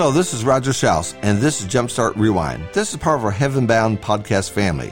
Hello, this is Roger Shouse, and this is Jumpstart Rewind. This is part of our Heaven Bound podcast family.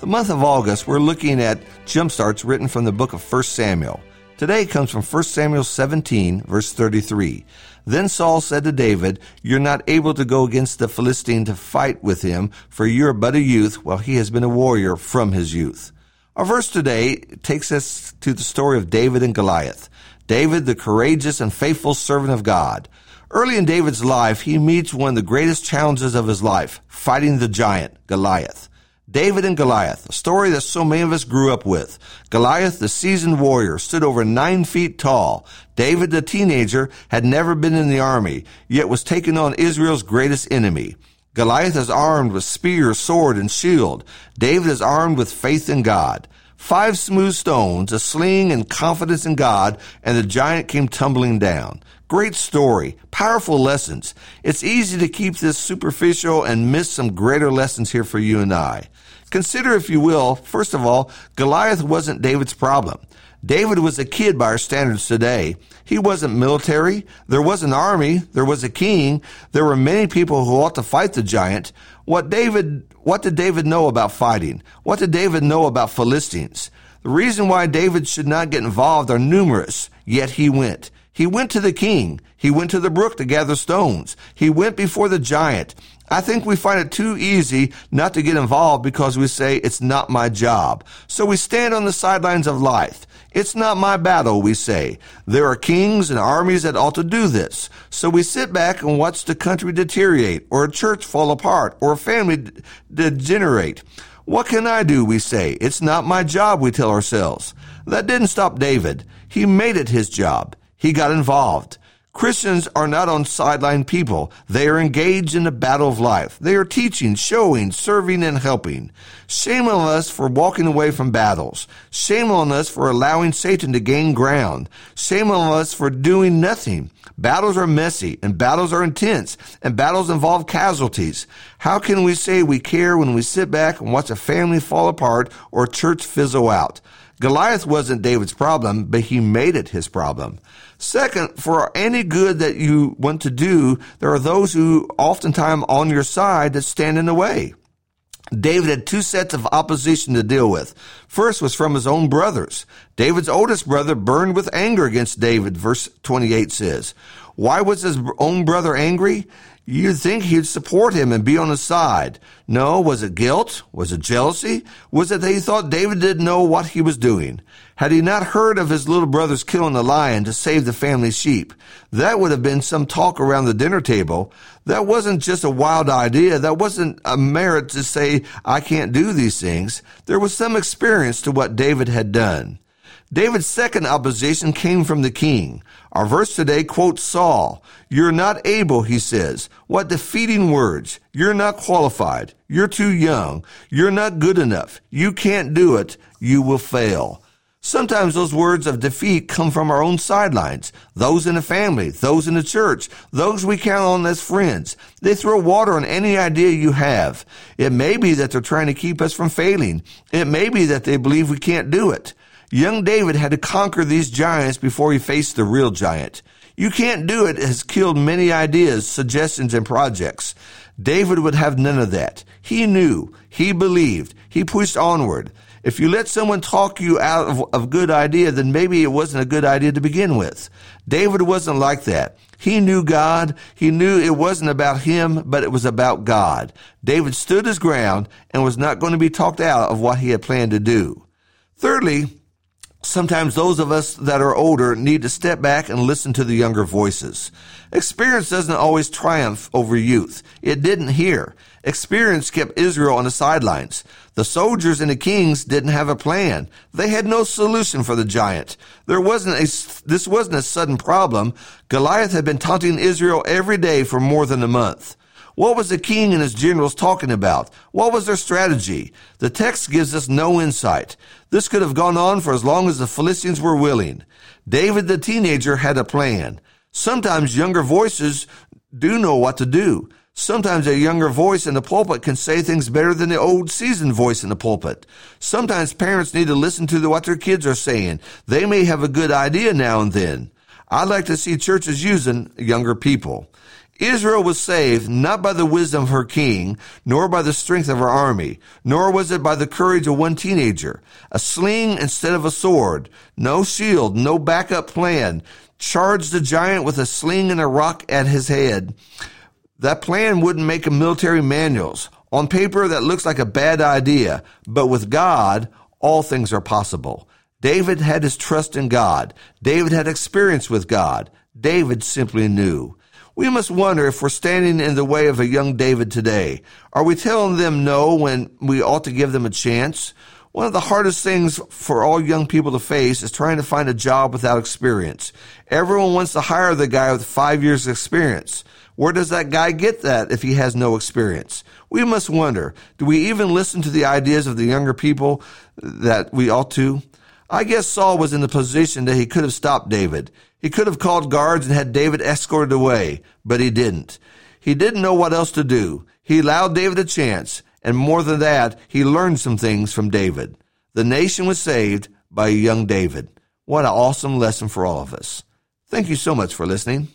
The month of August, we're looking at jumpstarts written from the book of 1 Samuel. Today comes from 1 Samuel 17, verse 33. Then Saul said to David, You're not able to go against the Philistine to fight with him, for you are but a youth, while he has been a warrior from his youth. Our verse today takes us to the story of David and Goliath. David, the courageous and faithful servant of God. Early in David's life, he meets one of the greatest challenges of his life, fighting the giant, Goliath. David and Goliath, a story that so many of us grew up with. Goliath, the seasoned warrior, stood over nine feet tall. David, the teenager, had never been in the army, yet was taking on Israel's greatest enemy. Goliath is armed with spear, sword, and shield. David is armed with faith in God. Five smooth stones, a sling, and confidence in God, and the giant came tumbling down. Great story, powerful lessons. It's easy to keep this superficial and miss some greater lessons here for you and I. Consider, if you will, first of all, Goliath wasn't David's problem. David was a kid by our standards today. He wasn't military. There was an army. There was a king. There were many people who ought to fight the giant. What David, what did David know about fighting? What did David know about Philistines? The reason why David should not get involved are numerous, yet he went. He went to the king. He went to the brook to gather stones. He went before the giant. I think we find it too easy not to get involved because we say it's not my job. So we stand on the sidelines of life. It's not my battle, we say. There are kings and armies that ought to do this. So we sit back and watch the country deteriorate, or a church fall apart, or a family degenerate. What can I do, we say. It's not my job, we tell ourselves. That didn't stop David. He made it his job. He got involved. Christians are not on sideline people. They are engaged in the battle of life. They are teaching, showing, serving, and helping. Shame on us for walking away from battles. Shame on us for allowing Satan to gain ground. Shame on us for doing nothing. Battles are messy and battles are intense and battles involve casualties. How can we say we care when we sit back and watch a family fall apart or church fizzle out? Goliath wasn't David's problem, but he made it his problem. Second, for any good that you want to do, there are those who oftentimes on your side that stand in the way. David had two sets of opposition to deal with. First was from his own brothers. David's oldest brother burned with anger against David, verse 28 says. Why was his own brother angry? You'd think he'd support him and be on his side. No, was it guilt? Was it jealousy? Was it that he thought David didn't know what he was doing? Had he not heard of his little brother's killing a lion to save the family sheep? That would have been some talk around the dinner table. That wasn't just a wild idea. That wasn't a merit to say, I can't do these things. There was some experience to what David had done. David's second opposition came from the king. Our verse today quotes Saul. You're not able, he says. What defeating words. You're not qualified. You're too young. You're not good enough. You can't do it. You will fail. Sometimes those words of defeat come from our own sidelines. Those in the family, those in the church, those we count on as friends. They throw water on any idea you have. It may be that they're trying to keep us from failing. It may be that they believe we can't do it. Young David had to conquer these giants before he faced the real giant. You can't do it has killed many ideas, suggestions, and projects. David would have none of that. He knew, he believed, he pushed onward. If you let someone talk you out of a good idea, then maybe it wasn't a good idea to begin with. David wasn't like that. He knew God. He knew it wasn't about him, but it was about God. David stood his ground and was not going to be talked out of what he had planned to do. Thirdly, Sometimes those of us that are older need to step back and listen to the younger voices. Experience doesn't always triumph over youth. It didn't here. Experience kept Israel on the sidelines. The soldiers and the kings didn't have a plan. They had no solution for the giant. There wasn't a, this wasn't a sudden problem. Goliath had been taunting Israel every day for more than a month. What was the king and his generals talking about? What was their strategy? The text gives us no insight. This could have gone on for as long as the Philistines were willing. David the teenager had a plan. Sometimes younger voices do know what to do. Sometimes a younger voice in the pulpit can say things better than the old seasoned voice in the pulpit. Sometimes parents need to listen to what their kids are saying. They may have a good idea now and then. I'd like to see churches using younger people. Israel was saved not by the wisdom of her king, nor by the strength of her army, nor was it by the courage of one teenager. A sling instead of a sword, no shield, no backup plan. Charged the giant with a sling and a rock at his head. That plan wouldn't make a military manuals. On paper, that looks like a bad idea, but with God, all things are possible. David had his trust in God. David had experience with God. David simply knew. We must wonder if we're standing in the way of a young David today. Are we telling them no when we ought to give them a chance? One of the hardest things for all young people to face is trying to find a job without experience. Everyone wants to hire the guy with five years experience. Where does that guy get that if he has no experience? We must wonder, do we even listen to the ideas of the younger people that we ought to? I guess Saul was in the position that he could have stopped David. He could have called guards and had David escorted away, but he didn't. He didn't know what else to do. He allowed David a chance, and more than that, he learned some things from David. The nation was saved by young David. What an awesome lesson for all of us. Thank you so much for listening.